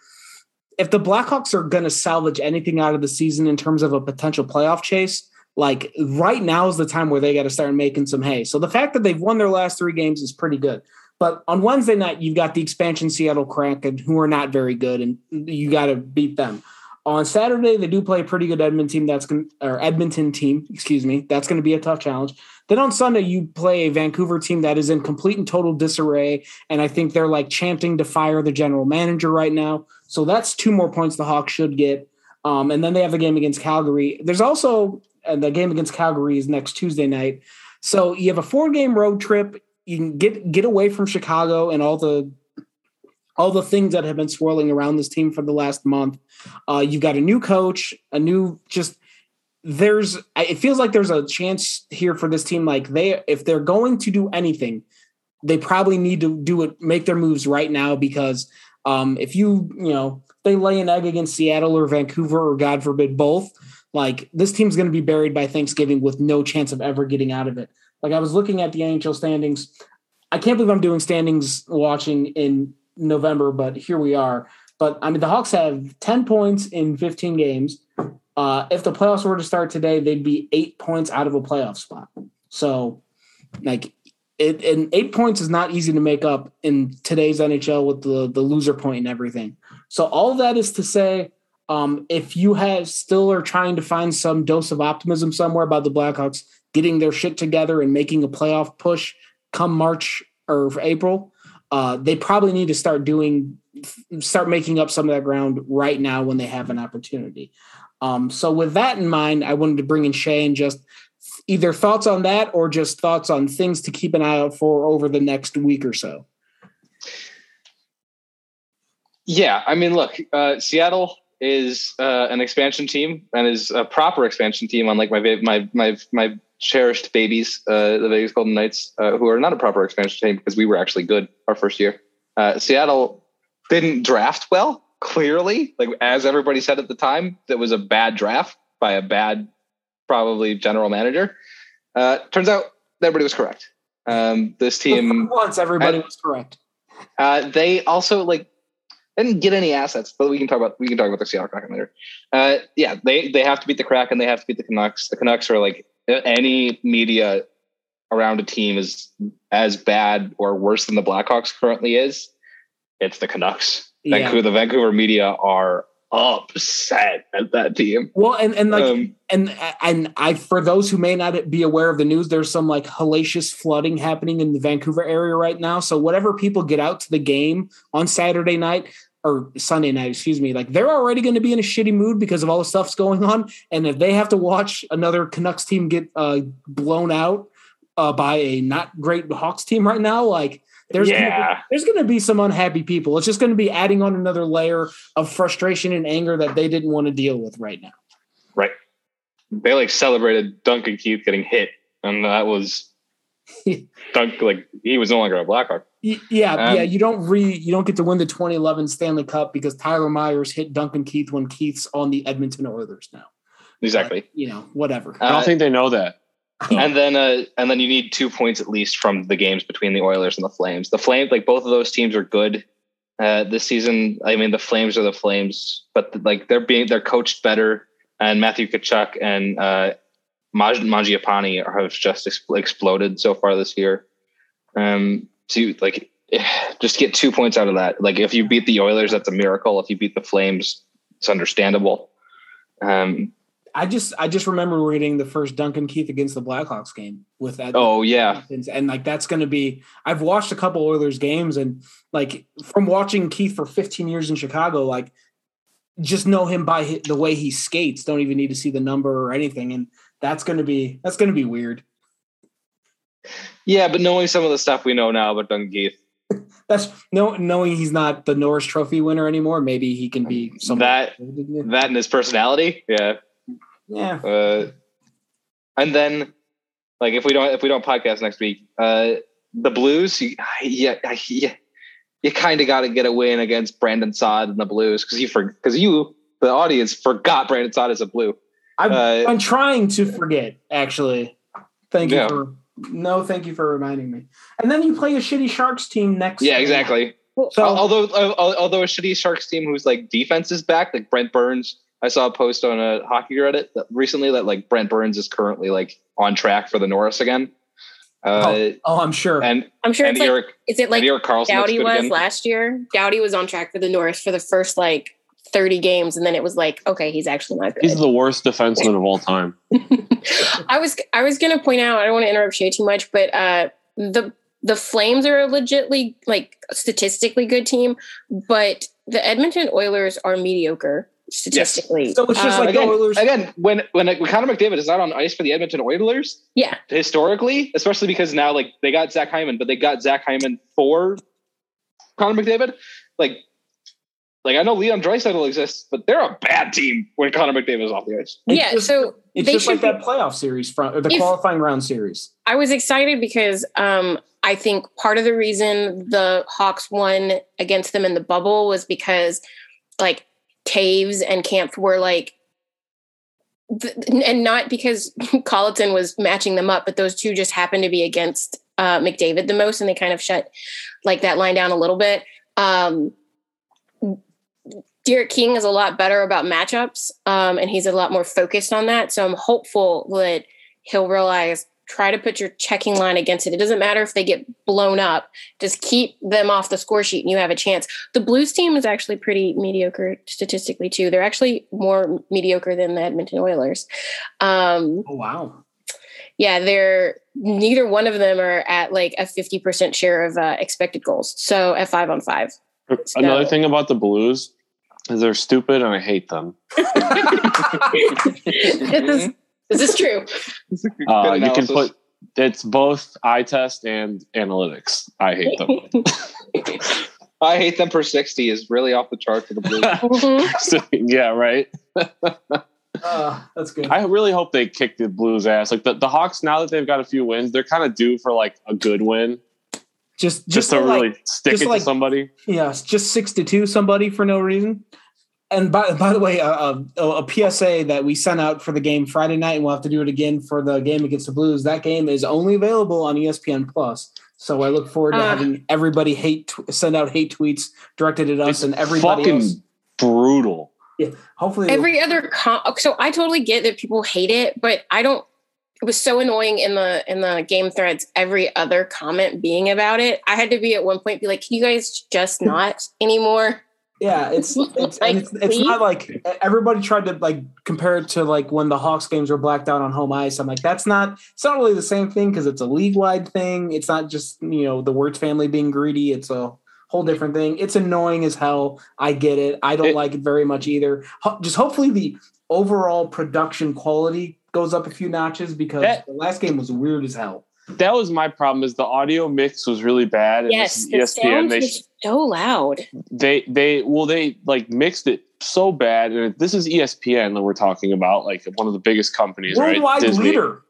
if the Blackhawks are going to salvage anything out of the season in terms of a potential playoff chase, like right now is the time where they got to start making some hay. So the fact that they've won their last three games is pretty good. But on Wednesday night, you've got the expansion Seattle Kraken, who are not very good, and you got to beat them. On Saturday, they do play a pretty good Edmonton team. That's going or Edmonton team, excuse me. That's going to be a tough challenge. Then on Sunday, you play a Vancouver team that is in complete and total disarray, and I think they're like chanting to fire the general manager right now. So that's two more points the Hawks should get. Um, and then they have a game against Calgary. There's also uh, the game against Calgary is next Tuesday night. So you have a four game road trip. You can get get away from Chicago and all the all the things that have been swirling around this team for the last month. Uh, you've got a new coach, a new just there's it feels like there's a chance here for this team like they if they're going to do anything they probably need to do it make their moves right now because um if you you know they lay an egg against Seattle or Vancouver or god forbid both like this team's going to be buried by Thanksgiving with no chance of ever getting out of it like I was looking at the NHL standings I can't believe I'm doing standings watching in November but here we are but I mean the Hawks have 10 points in 15 games uh, if the playoffs were to start today, they'd be eight points out of a playoff spot. So, like, it and eight points is not easy to make up in today's NHL with the the loser point and everything. So, all that is to say, um, if you have still are trying to find some dose of optimism somewhere about the Blackhawks getting their shit together and making a playoff push come March or April, uh, they probably need to start doing start making up some of that ground right now when they have an opportunity. Um, so with that in mind, I wanted to bring in Shay and just either thoughts on that or just thoughts on things to keep an eye out for over the next week or so. Yeah, I mean, look, uh, Seattle is uh, an expansion team and is a proper expansion team, unlike my my my my cherished babies, uh, the Vegas Golden Knights, uh, who are not a proper expansion team because we were actually good our first year. Uh, Seattle didn't draft well, clearly, like as everybody said at the time, that was a bad draft by a bad, probably general manager. Uh, turns out everybody was correct. Um, this team Once everybody I- was correct. Uh, they also like didn't get any assets, but we can talk about we can talk about the Seattle Kraken later. Uh, yeah, they they have to beat the Kraken. And they have to beat the Canucks. The Canucks are like any media around a team is as bad or worse than the Blackhawks currently is. It's the Canucks. Yeah. Vancouver, the Vancouver media are upset at that team. Well, and and like Um, and and I for those who may not be aware of the news, there's some like hellacious flooding happening in the Vancouver area right now. So whatever people get out to the game on Saturday night or Sunday night, excuse me, like they're already going to be in a shitty mood because of all the stuff's going on. And if they have to watch another Canucks team get uh, blown out uh, by a not great Hawks team right now, like there's gonna be- there's going to be some unhappy people. It's just going to be adding on another layer of frustration and anger that they didn't want to deal with right now. right. They like celebrated Duncan Keith getting hit, and that was Dunk like he was no longer a Blackhawk. Y- Yeah, Um, yeah. You don't re you don't get to win the 2011 Stanley Cup because Tyler Myers hit Duncan Keith when Keith's on the Edmonton Oilers now. Exactly. But, you know, whatever. I don't Uh, think they know that. and then uh and then you need two points at least from the games between the Oilers and the Flames. The Flames, like both of those teams, are good uh, this season. I mean, the Flames are the Flames, but like they're being they're coached better, and Matthew Tkachuk and uh, Maj- Mangiapane have just ex- exploded so far this year. Um, to like just get two points out of that. Like if you beat the Oilers, that's a miracle. If you beat the Flames, it's understandable. Um, I just I just remember we're the first Duncan Keith against the Blackhawks game with that. oh yeah, and like that's going to be. I've watched a couple Oilers games and like from watching Keith for 15 years in Chicago, like just know him by the way he skates. Don't even need to see the number or anything, and that's going to be that's going to be weird. yeah. But knowing some of the stuff we know now about Duncan That's no knowing he's not the Norris Trophy winner anymore. Maybe he can be some That- that and his personality yeah Yeah, uh and then like if we don't if we don't podcast next week uh the blues you, yeah yeah you kind of got to get a win against Brandon Saad and the blues because you for because you the audience forgot Brandon Saad is a blue I'm, Uh, I'm trying to forget. Actually, thank you Yeah. for no, thank you for reminding me. And then you play a shitty Sharks team next. yeah exactly So although uh, although a shitty sharks team whose like defense is back like brent burns i saw a post on a hockey reddit that recently that like brent burns is currently like on track for the norris again uh oh, I'm sure. and I'm sure and it's like Eric, is it like and Erik Karlsson Doughty was again. last year? Doughty was on track for the Norris for the first like 30 games, and then it was like, okay, he's actually not good He's the worst defenseman of all time. I was I was gonna point out, I don't want to interrupt you too much, but uh the the Flames are a legitly like statistically good team, but the Edmonton Oilers are mediocre statistically. So it's just Um, like the again, Oilers- again, when when when Connor McDavid is not on ice for the Edmonton Oilers, yeah, historically, especially because now like they got Zach Hyman, but they got Zach Hyman for Connor McDavid. Like, like I know Leon Draisaitl exists, but they're a bad team when Connor McDavid is off the ice. It's yeah. just- so it's they just like be- that playoff series from or the If- qualifying round series. I was excited because um, I think part of the reason the Hawks won against them in the bubble was because like Toews and Kampf were like, th- and not because Colliton was matching them up, but those two just happened to be against uh, McDavid the most, and they kind of shut like that line down a little bit. Um, Derek King is a lot better about matchups, um, and he's a lot more focused on that. So I'm hopeful that he'll realize try to put your checking line against it. It doesn't matter if they get blown up, just keep them off the score sheet and you have a chance. The Blues team is actually pretty mediocre statistically, too. They're actually more mediocre than the Edmonton Oilers. Um, Oh wow. yeah, they're neither one of them are at like a 50% share of uh, expected goals. So at five on five. Another thing about the Blues is they're stupid and I hate them. this is this true. Uh, you can put it's both eye test and analytics. I hate them. I hate them per sixty is really off the chart for the Blues. Mhm. yeah, right. Uh, that's good. I really hope they kick the Blues ass. Like the, the Hawks, now that they've got a few wins, they're kind of due for like a good win. Just just, just to to, like, really stick just it like- to somebody. Yes, just six to two somebody for no reason. And by by the way, uh, a, a PSA that we sent out for the game Friday night, and we'll have to do it again for the game against the Blues. That game is only available on ESPN Plus. So I look forward to Ah. having everybody hate tw- send out hate tweets directed at us It's and everybody fucking else. brutal. Hopefully, Every other com- so I totally get that people hate it, but I don't. It was so annoying in the in the game threads. Every other comment being about it, I had to be at one point be like, "Can you guys just not anymore?" Yeah, it's it's Like, it's, it's not like everybody tried to like compare it to like when the Hawks games were blacked out on home ice. I'm like, that's not it's not really the same thing because it's a league wide thing. It's not just you know the Wirtz family being greedy. It's a whole different thing. It's annoying as hell. I get it. I don't It- like it very much either. Ho- just hopefully the overall production quality goes up a few notches because That- the last game was weird as hell. That was my problem. Is the audio mix was really bad. Yes, the ESPN sound they was so loud. they they well they like mixed it so bad and this is espn that we're talking about like one of the biggest companies Worldwide right Disney. leader,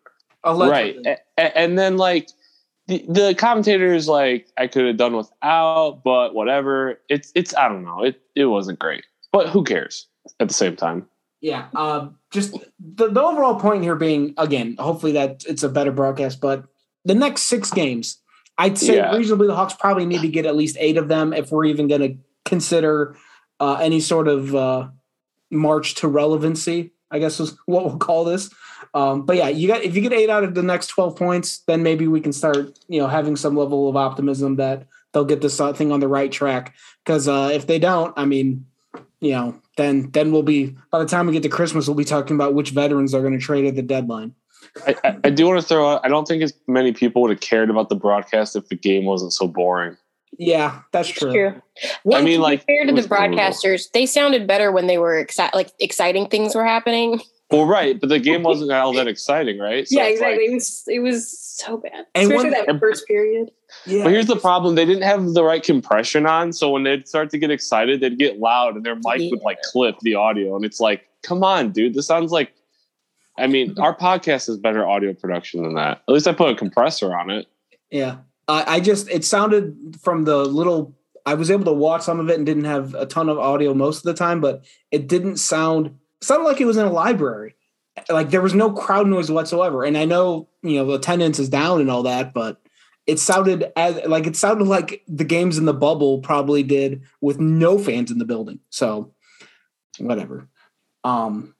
allegedly. right A- a- and then like the, the commentators like i could have done without but whatever it's it's i don't know it it wasn't great but who cares at the same time Yeah, um, just the, the overall point here being again, hopefully that it's a better broadcast. But the next six games, I'd say Yeah. reasonably the Hawks probably need to get at least eight of them if we're even going to consider uh, any sort of uh, march to relevancy. I guess is what we'll call this. Um, but yeah, you got if you get eight out of the next twelve points, then maybe we can start you know having some level of optimism that they'll get this thing on the right track. Because uh, if they don't, I mean, you know, then then we'll be by the time we get to Christmas, we'll be talking about which veterans are going to trade at the deadline. I, I, I do want to throw out i don't think as many people would have cared about the broadcast if the game wasn't so boring Yeah, that's It's true. true. I mean, like, compared to the was brutal. broadcasters, they sounded better when they were exci- like exciting things were happening. well right but the game wasn't all that exciting right So yeah, it's like- exactly. it was it was so bad, And especially when- that first period. Yeah, But here's the problem: they didn't have the right compression on, so when they'd start to get excited, they'd get loud, and their mic would like clip the audio, and it's like, come on, dude, this sounds like. I mean, our podcast has better audio production than that. At least I put a compressor on it. Yeah. Uh, I just, it sounded from the little, I was able to watch some of it and didn't have a ton of audio most of the time, but it didn't sound, it sounded like it was in a library. Like there was no crowd noise whatsoever. And I know, you know, the attendance is down and all that, but it sounded as, like, it sounded like the games in the bubble probably did with no fans in the building. So whatever. Um,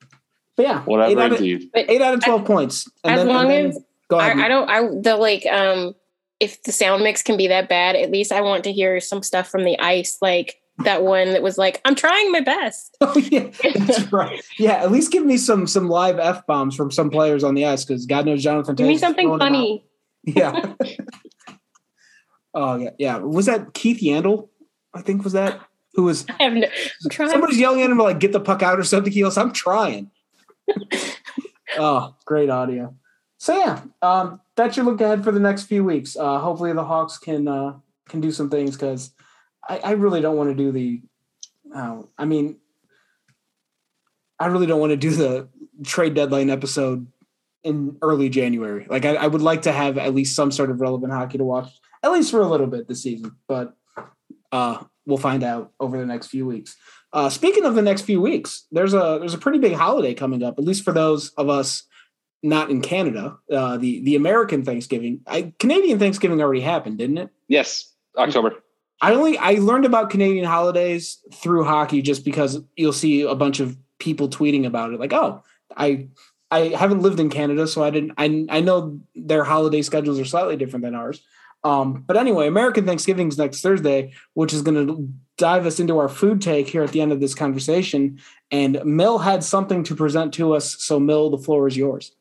but yeah, eight Whatever, out of, eight out of 12 points. as and long then, as- go ahead. I, I don't. I the like um if the sound mix can be that bad, at least I want to hear some stuff from the ice, like that one that was like, "I'm trying my best." Oh yeah, that's right. Yeah, at least give me some some live f bombs from some players on the ice because God knows Jonathan. Give me something funny. Yeah. oh yeah, yeah. Was that Keith Yandle? I think was that who was I have no. I'm trying. somebody's yelling at him like get the puck out or something. He goes, "I'm trying." oh, great audio. So yeah, um, that's your look ahead for the next few weeks. Uh, hopefully the Hawks can uh, can do some things because I, I really don't want to do the. Uh, I mean, I really don't want to do the trade deadline episode in early January. Like I, I would like to have at least some sort of relevant hockey to watch, at least for a little bit this season. But uh, we'll find out over the next few weeks. Uh, speaking of the next few weeks, there's a there's a pretty big holiday coming up, at least for those of us not in Canada. Uh, the the American Thanksgiving, I, Canadian Thanksgiving already happened, didn't it? Yes, October. I only I learned about Canadian holidays through hockey just because you'll see a bunch of people tweeting about it. Like, oh, I I haven't lived in Canada, so I didn't I I know their holiday schedules are slightly different than ours. Um, but anyway, American Thanksgiving's next Thursday, which is going to dive us into our food take here at the end of this conversation. And Mill had something to present to us, so Mill, the floor is yours.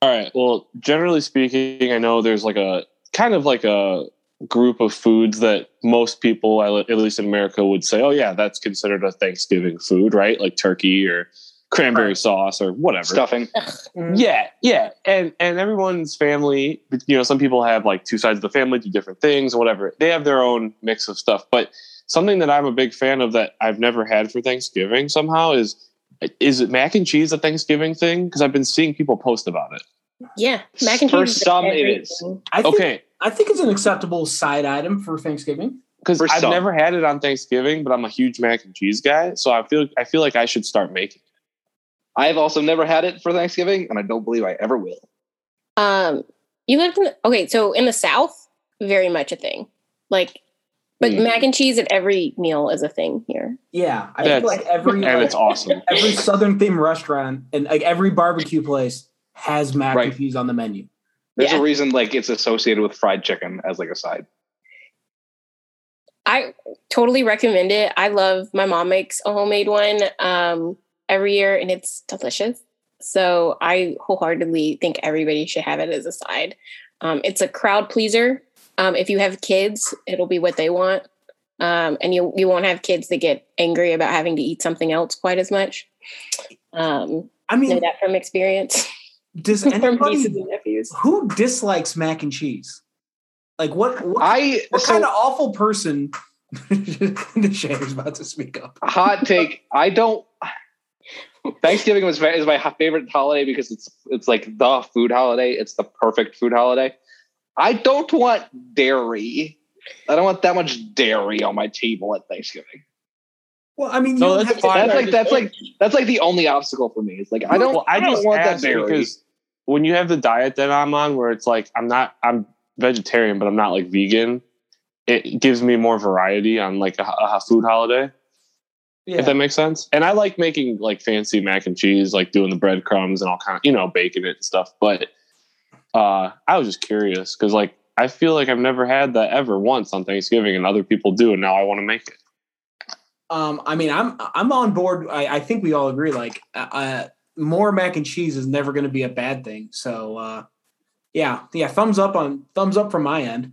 All right. Well, generally speaking, I know there's like a kind of like a group of foods that most people, at least in America, would say, "Oh yeah, that's considered a Thanksgiving food, right? Like turkey or cranberry Right. sauce or whatever." Stuffing. Mm. Yeah, yeah, and and everyone's family, you know, some people have like two sides of the family do different things, or whatever. They have their own mix of stuff. But something that I'm a big fan of that I've never had for Thanksgiving somehow is is it mac and cheese a Thanksgiving thing? Because I've been seeing people post about it. Yeah, mac and cheese. For some, it everything. is. I think, Okay, I think it's an acceptable side item for Thanksgiving. because I've some. never had it on Thanksgiving, but I'm a huge mac and cheese guy, so I feel I feel like I should start making. it. I've also never had it for Thanksgiving, and I don't believe I ever will. Um, you lived in the, okay, so in the South, very much a thing. Like, but Hmm. mac and cheese at every meal is a thing here. Yeah, I That's- feel like every and it's awesome. every Southern themed restaurant and like every barbecue place has mac and cheese on the menu. There's Yeah. a reason like it's associated with fried chicken as like a side. I totally recommend it. I love my mom makes a homemade one um, every year, and it's delicious. So I wholeheartedly think everybody should have it as a side. Um, it's a crowd pleaser. Um, if you have kids, it'll be what they want, um, and you you won't have kids that get angry about having to eat something else quite as much. Um, I know mean, that from experience. does anybody who dislikes mac and cheese? Like what? What, I what so kind of awful person? the Shader's about to speak up. hot take. I don't. Thanksgiving was is my favorite holiday because it's it's like the food holiday. It's the perfect food holiday. I don't want dairy. I don't want that much dairy on my table at Thanksgiving. Well, I mean, you No, don't that's have to- fine. That's like that's like that's like the only obstacle for me. It's like I don't Well, I I don't just want that asked because when you have the diet that I'm on, where it's like I'm not I'm vegetarian, but I'm not like vegan. It gives me more variety on like a, a food holiday, yeah. if that makes sense. And I like making like fancy mac and cheese, like doing the breadcrumbs and all kind of you know baking it and stuff. But uh, I was just curious because like I feel like I've never had that ever once on Thanksgiving, and other people do, and now I want to make it. Um, I mean, I'm I'm on board. I, I think we all agree. Like, uh, uh, more mac and cheese is never going to be a bad thing. So, uh, yeah, yeah, thumbs up on thumbs up from my end.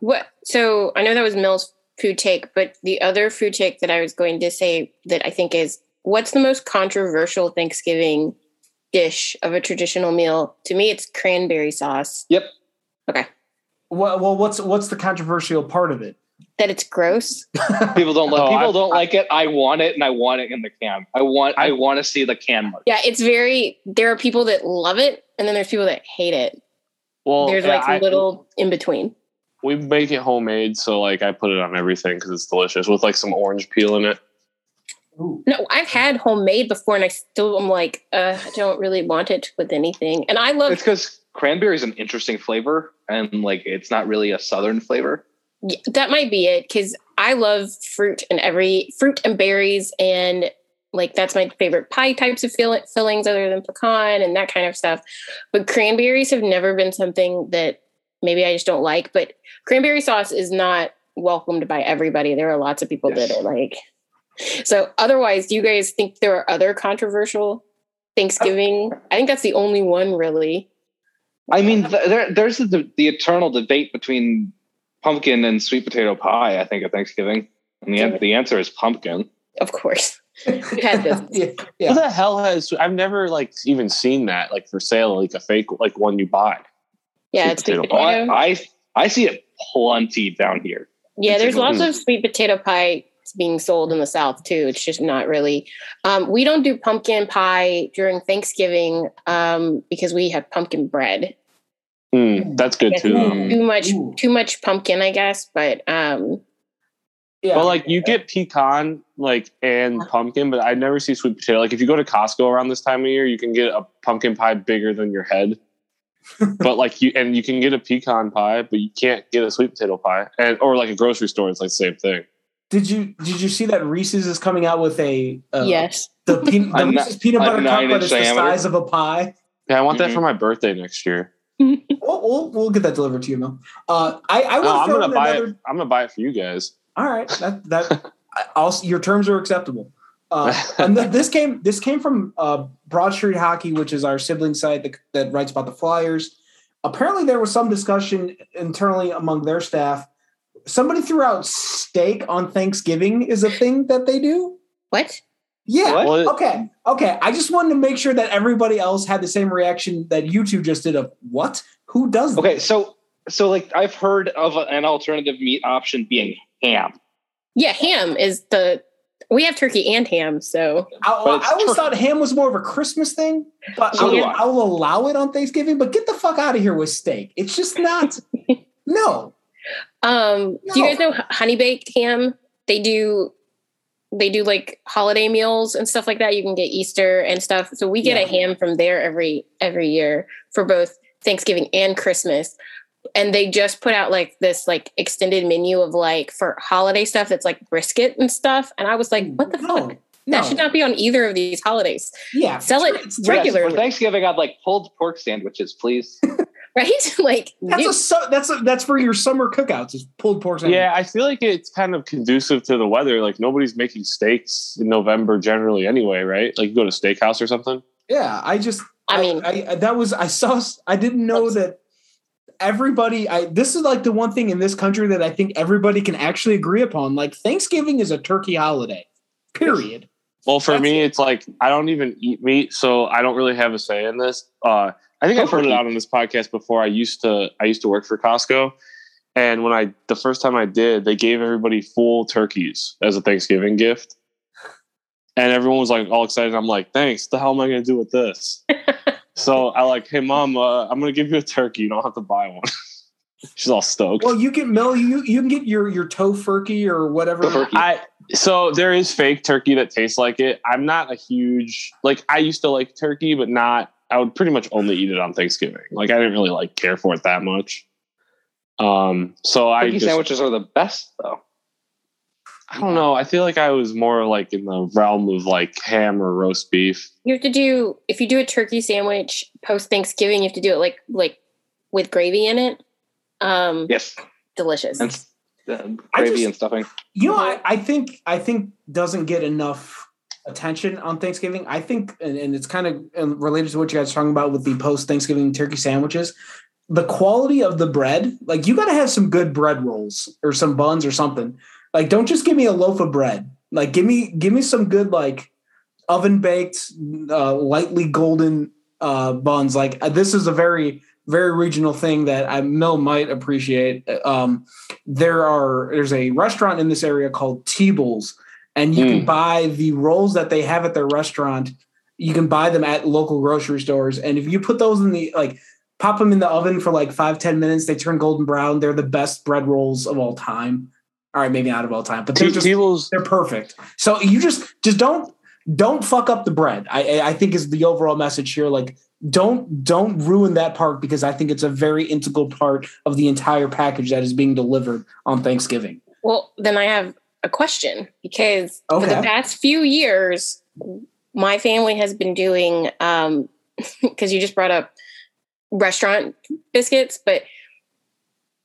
What? So I know that was Mill's food take, but the other food take that I was going to say that I think is what's the most controversial Thanksgiving dish of a traditional meal? To me, it's cranberry sauce. Yep. Okay. Well, well, what's what's the controversial part of it? That it's gross. people don't like Oh, people I- don't like it. I want it and I want it in the can. I want I, I- want to see the can mark. Yeah, it's very. There are people that love it, and then there's people that hate it. Well, there's yeah, like I- little in between. we make it homemade, so like I put it on everything because it's delicious with like some orange peel in it. Ooh. No, I've had homemade before, and I still am like, uh, I don't really want it with anything. And I love It's because cranberry is an interesting flavor and like it's not really a southern flavor. Yeah, that might be it because I love fruit and every fruit and berries and like that's my favorite pie types of fill- fillings other than pecan and that kind of stuff. But cranberries have never been something that maybe I just don't like. But cranberry sauce is not welcomed by everybody. There are lots of people Yes. that are like. So otherwise, do you guys think there are other controversial Thanksgiving? I think that's the only one really. I mean, th- there, there's the, the eternal debate between pumpkin and sweet potato pie. I think at Thanksgiving, and the an- the answer is pumpkin. Of course, we've had this. yeah, Who the hell has? I've never like even seen that like for sale, like a fake like one you buy. Yeah, Sweet it's potato potato. I, I I see it plenty down here. Yeah, there's lots Mm. of sweet potato pie being sold in the South too. It's just not really. Um, we don't do pumpkin pie during Thanksgiving um, because we have pumpkin bread. Mm, that's good too. Mm. Too much, Ooh. too much pumpkin, I guess. But um, yeah. But like you get pecan like and pumpkin, but I never see sweet potato. Like if you go to Costco around this time of year, you can get a pumpkin pie bigger than your head. but like you and you can get a pecan pie, but you can't get a sweet potato pie. And or like a grocery store, it's like the same thing. did you did you see that Reese's is coming out with a uh, yes, the, pe- the A ni- Reese's peanut butter cup, but inch it's the size of a pie. Yeah, I want that Mhm. for my birthday next year. We'll, we'll, we'll get that delivered to you, Mel. Uh, I I No, will I'm gonna buy another. it. I'm gonna buy it for you guys. All right, that that I'll, your terms are acceptable. Uh, and th- this came this came from uh, Broad Street Hockey, which is our sibling site that, that writes about the Flyers. Apparently, there was some discussion internally among their staff. Somebody threw out steak on Thanksgiving is a thing that they do. what? Yeah. What? Okay. Okay. I just wanted to make sure that everybody else had the same reaction that you two just did. Of what? Who does? that? Okay, so so like I've heard of an alternative meat option being ham. Yeah, ham is the We have turkey and ham, so I, I always tur- thought ham was more of a Christmas thing, but So I'll, I. I'll allow it on Thanksgiving. But get the fuck out of here with steak. It's just not. no. Um, do you guys know honey baked ham? They do they do like holiday meals and stuff like that. You can get Easter and stuff. So we get a ham from there every every year for both Thanksgiving and Christmas. And they just put out like this like extended menu of like for holiday stuff that's like brisket and stuff. And I was like, what the no, fuck? No. That should not be on either of these holidays. yeah. Sell it It's- Yes, regularly, for Thanksgiving, I'd like pulled pork sandwiches, please. right? like That's you- a su- that's a, that's for your summer cookouts. Is pulled pork. sandwich. Yeah, I feel like it's kind of conducive to the weather. Like nobody's making steaks in November generally anyway, right? Like you go to steakhouse or something. Yeah, I just I mean- I, I that was I saw I didn't know that everybody I this is like the one thing in this country that I think everybody can actually agree upon. Like Thanksgiving is a turkey holiday. Period. Well, for That's me, it's like I don't even eat meat, so I don't really have a say in this. Uh, I think I've heard it it. out on this podcast before. I used to I used to work for Costco, and when I the first time I did, they gave everybody full turkeys as a Thanksgiving gift, and everyone was like all excited. I'm like, thanks. The hell am I going to do with this? so I like, hey mom, uh, I'm going to give you a turkey. You don't have to buy one. She's all stoked. Well, you can Mel, you you can get your your tofurkey or whatever. Tofurkey. I so there is fake turkey that tastes like it. I'm not a huge like I used to like turkey, but not. I would pretty much only eat it on Thanksgiving. Like I didn't really like care for it that much. Um, so I Turkey just sandwiches are the best, though. I don't know. I feel like I was more like in the realm of like ham or roast beef. You have to do if you do a turkey sandwich post Thanksgiving, you have to do it like like with gravy in it. Um, Yes, delicious. and uh, gravy just- and stuffing. You know, I, I think I think doesn't get enough attention on Thanksgiving. I think, and, and it's kind of related to what you guys are talking about with the post Thanksgiving turkey sandwiches. The quality of the bread, like you got to have some good bread rolls or some buns or something. Like, don't just give me a loaf of bread. Like, give me give me some good like oven baked, uh, lightly golden uh, buns. Like, uh, this is a very very regional thing that I Mel might appreciate. Um, there are there's a restaurant in this area called Teibel's, and you can Mm. buy the rolls that they have at their restaurant. You can buy them at local grocery stores, and if you put those in the like pop them in the oven for like five ten minutes, they turn golden brown. They're the best bread rolls of all time. All right, maybe not of all time, but they're T- just Teibel's they're perfect. So you just just don't don't fuck up the bread. I I- I think is the overall message here. Like don't don't ruin that part because I think it's a very integral part of the entire package that is being delivered on Thanksgiving. well, then I have a question because for the past few years, my family has been doing um because you just brought up restaurant biscuits, but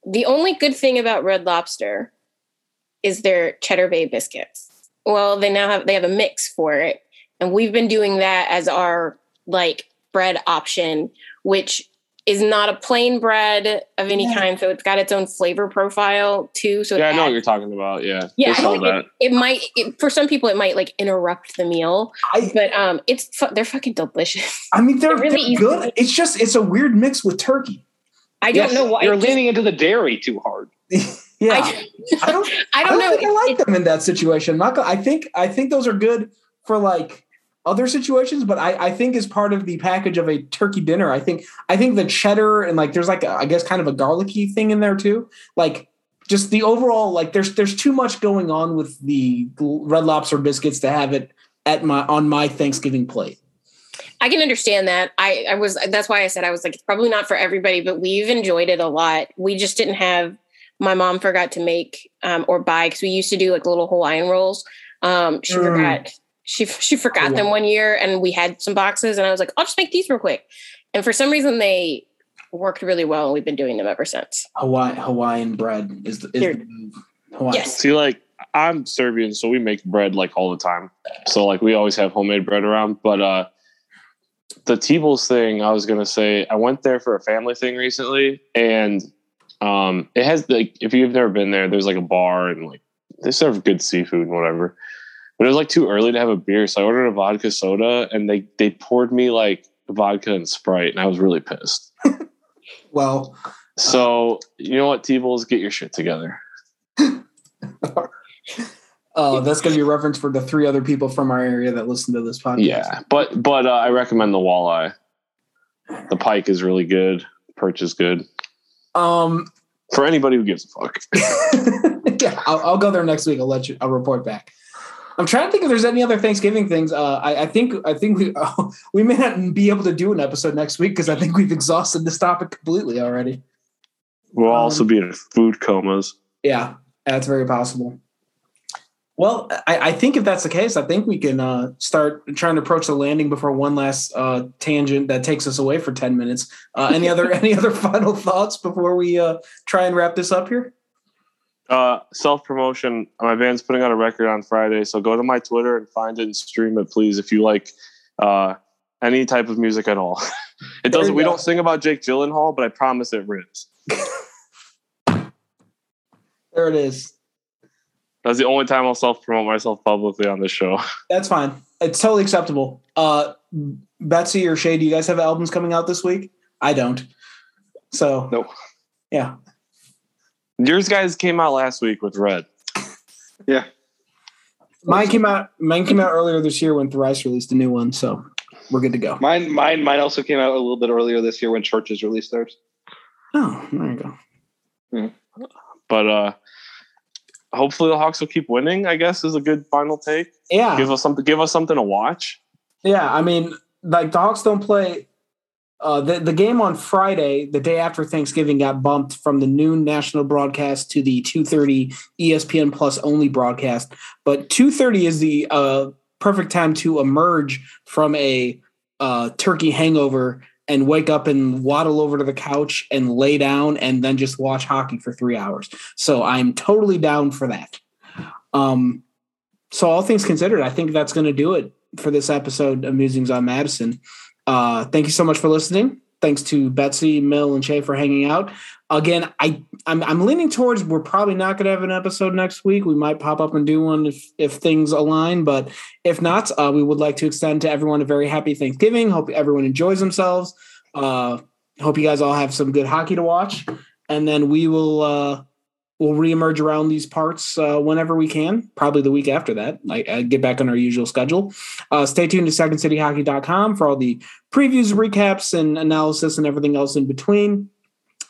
the only good thing about Red Lobster is their Cheddar Bay biscuits. Well, they now have they have a mix for it, and we've been doing that as our like bread option, which is not a plain bread of any Yeah. kind. So it's got its own flavor profile too. So it yeah, I know what you're talking about. Yeah, yeah, I sell think that. it, it might it, for some people it might like interrupt the meal, I but um, it's fu- they're fucking delicious. I mean they're, They're really they're easy. good. It's just it's a weird mix with turkey. I don't Yes, know why. you're just- leaning into the dairy too hard. yeah. I, I don't I I don't don't know. think I like it- them in that situation. I'm not gonna- I think I think those are good for like other situations, but I, I think as part of the package of a turkey dinner, I think I think the cheddar and like there's like a, I guess kind of a garlicky thing in there too. Like just the overall like there's there's too much going on with the red lobster biscuits to have it at my on my Thanksgiving plate. I can understand that. I, I was that's why I said I was like it's probably not for everybody, but we've enjoyed it a lot. We just didn't have my mom forgot to make um, or buy because we used to do like little Hawaiian rolls. Um, she Mm. forgot she she forgot them one year, and we had some boxes, and I was like, I'll just make these real quick. And for some reason, they worked really well, and we've been doing them ever since. Hawaii Hawaiian bread is the, is the move. Hawaiian. Yes. See, like I'm Serbian, so we make bread like all the time. So like we always have homemade bread around. But uh the Teibel's thing, I was gonna say, I went there for a family thing recently, and um it has like if you've never been there, there's like a bar and like they serve good seafood and whatever. But it was like too early to have a beer, so I ordered a vodka soda, and they they poured me like vodka and Sprite, and I was really pissed. Well, So you know what, Teibel's, get your shit together. Oh, that's going to be a reference for the three other people from our area that listen to this podcast. Yeah, but but uh, I recommend the walleye. The pike is really good. Perch is good Um. for anybody who gives a fuck. yeah, I'll, I'll go there next week. I'll let you. I'll report back. I'm trying to think if there's any other Thanksgiving things. Uh, I, I think I think we we may not be able to do an episode next week because I think we've exhausted this topic completely already. We'll Um, also be in food comas. Yeah, that's very possible. Well, I, I think if that's the case, I think we can uh, start trying to approach the landing before one last uh, tangent that takes us away for ten minutes. Uh, any other any other final thoughts before we uh, try and wrap this up here? Uh, self promotion. My band's putting out a record on Friday, so go to my Twitter and find it and stream it, please. If you like uh, any type of music at all, it doesn't. We go. don't sing about Jake Gyllenhaal, but I promise it rips. There it is. That's the only time I'll self promote myself publicly on this show. That's fine. It's totally acceptable. Uh, Betsy or Shay, do you guys have albums coming out this week? I don't. So Nope. yeah, Yours guys came out last week with Red. Yeah. mine came out. Mine came out earlier this year when Thrice released a new one. So we're good to go. Mine, mine, mine also came out a little bit earlier this year when CHVRCHES released theirs. Oh, there you go. Yeah. But uh, hopefully the Hawks will keep winning. I guess is a good final take. Yeah, Give us something. Give us something to watch. Yeah, I mean, like the Hawks don't play. Uh, the the game on Friday, the day after Thanksgiving, got bumped from the noon national broadcast to the two thirty E ESPN Plus only broadcast. But two thirty is the uh, perfect time to emerge from a uh, turkey hangover and wake up and waddle over to the couch and lay down and then just watch hockey for three hours. So I'm totally down for that. Um, so all things considered, I think that's going to do it for this episode of Musings on Madison. Uh, thank you so much for listening. Thanks to Betsy, Mill, and Shay for hanging out. Again, I I'm, I'm leaning towards we're probably not going to have an episode next week. We might pop up and do one if if things align, but if not, uh, we would like to extend to everyone a very happy Thanksgiving. Hope everyone enjoys themselves. Uh, hope you guys all have some good hockey to watch, and then we will uh, we'll reemerge around these parts uh, whenever we can. Probably the week after that. I, uh, get back on our usual schedule. Uh, stay tuned to secondcityhockey.com for all the previews, recaps, and analysis and everything else in between.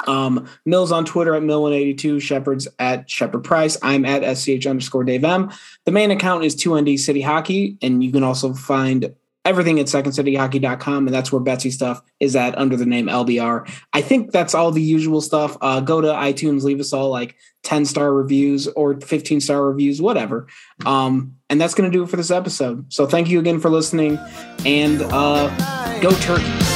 Um, Mills on Twitter at Mill182, Shepherds at Shepherd Price. I'm at SCH underscore Dave M. The main account is 2ND City Hockey, and you can also find everything at secondcityhockey.com, and that's where Betsy stuff is at under the name LBR. I think that's all the usual stuff. Uh, go to iTunes, leave us all like 10 star reviews or 15 star reviews, whatever. Um, and that's going to do it for this episode. So thank you again for listening, and uh, go Turkey.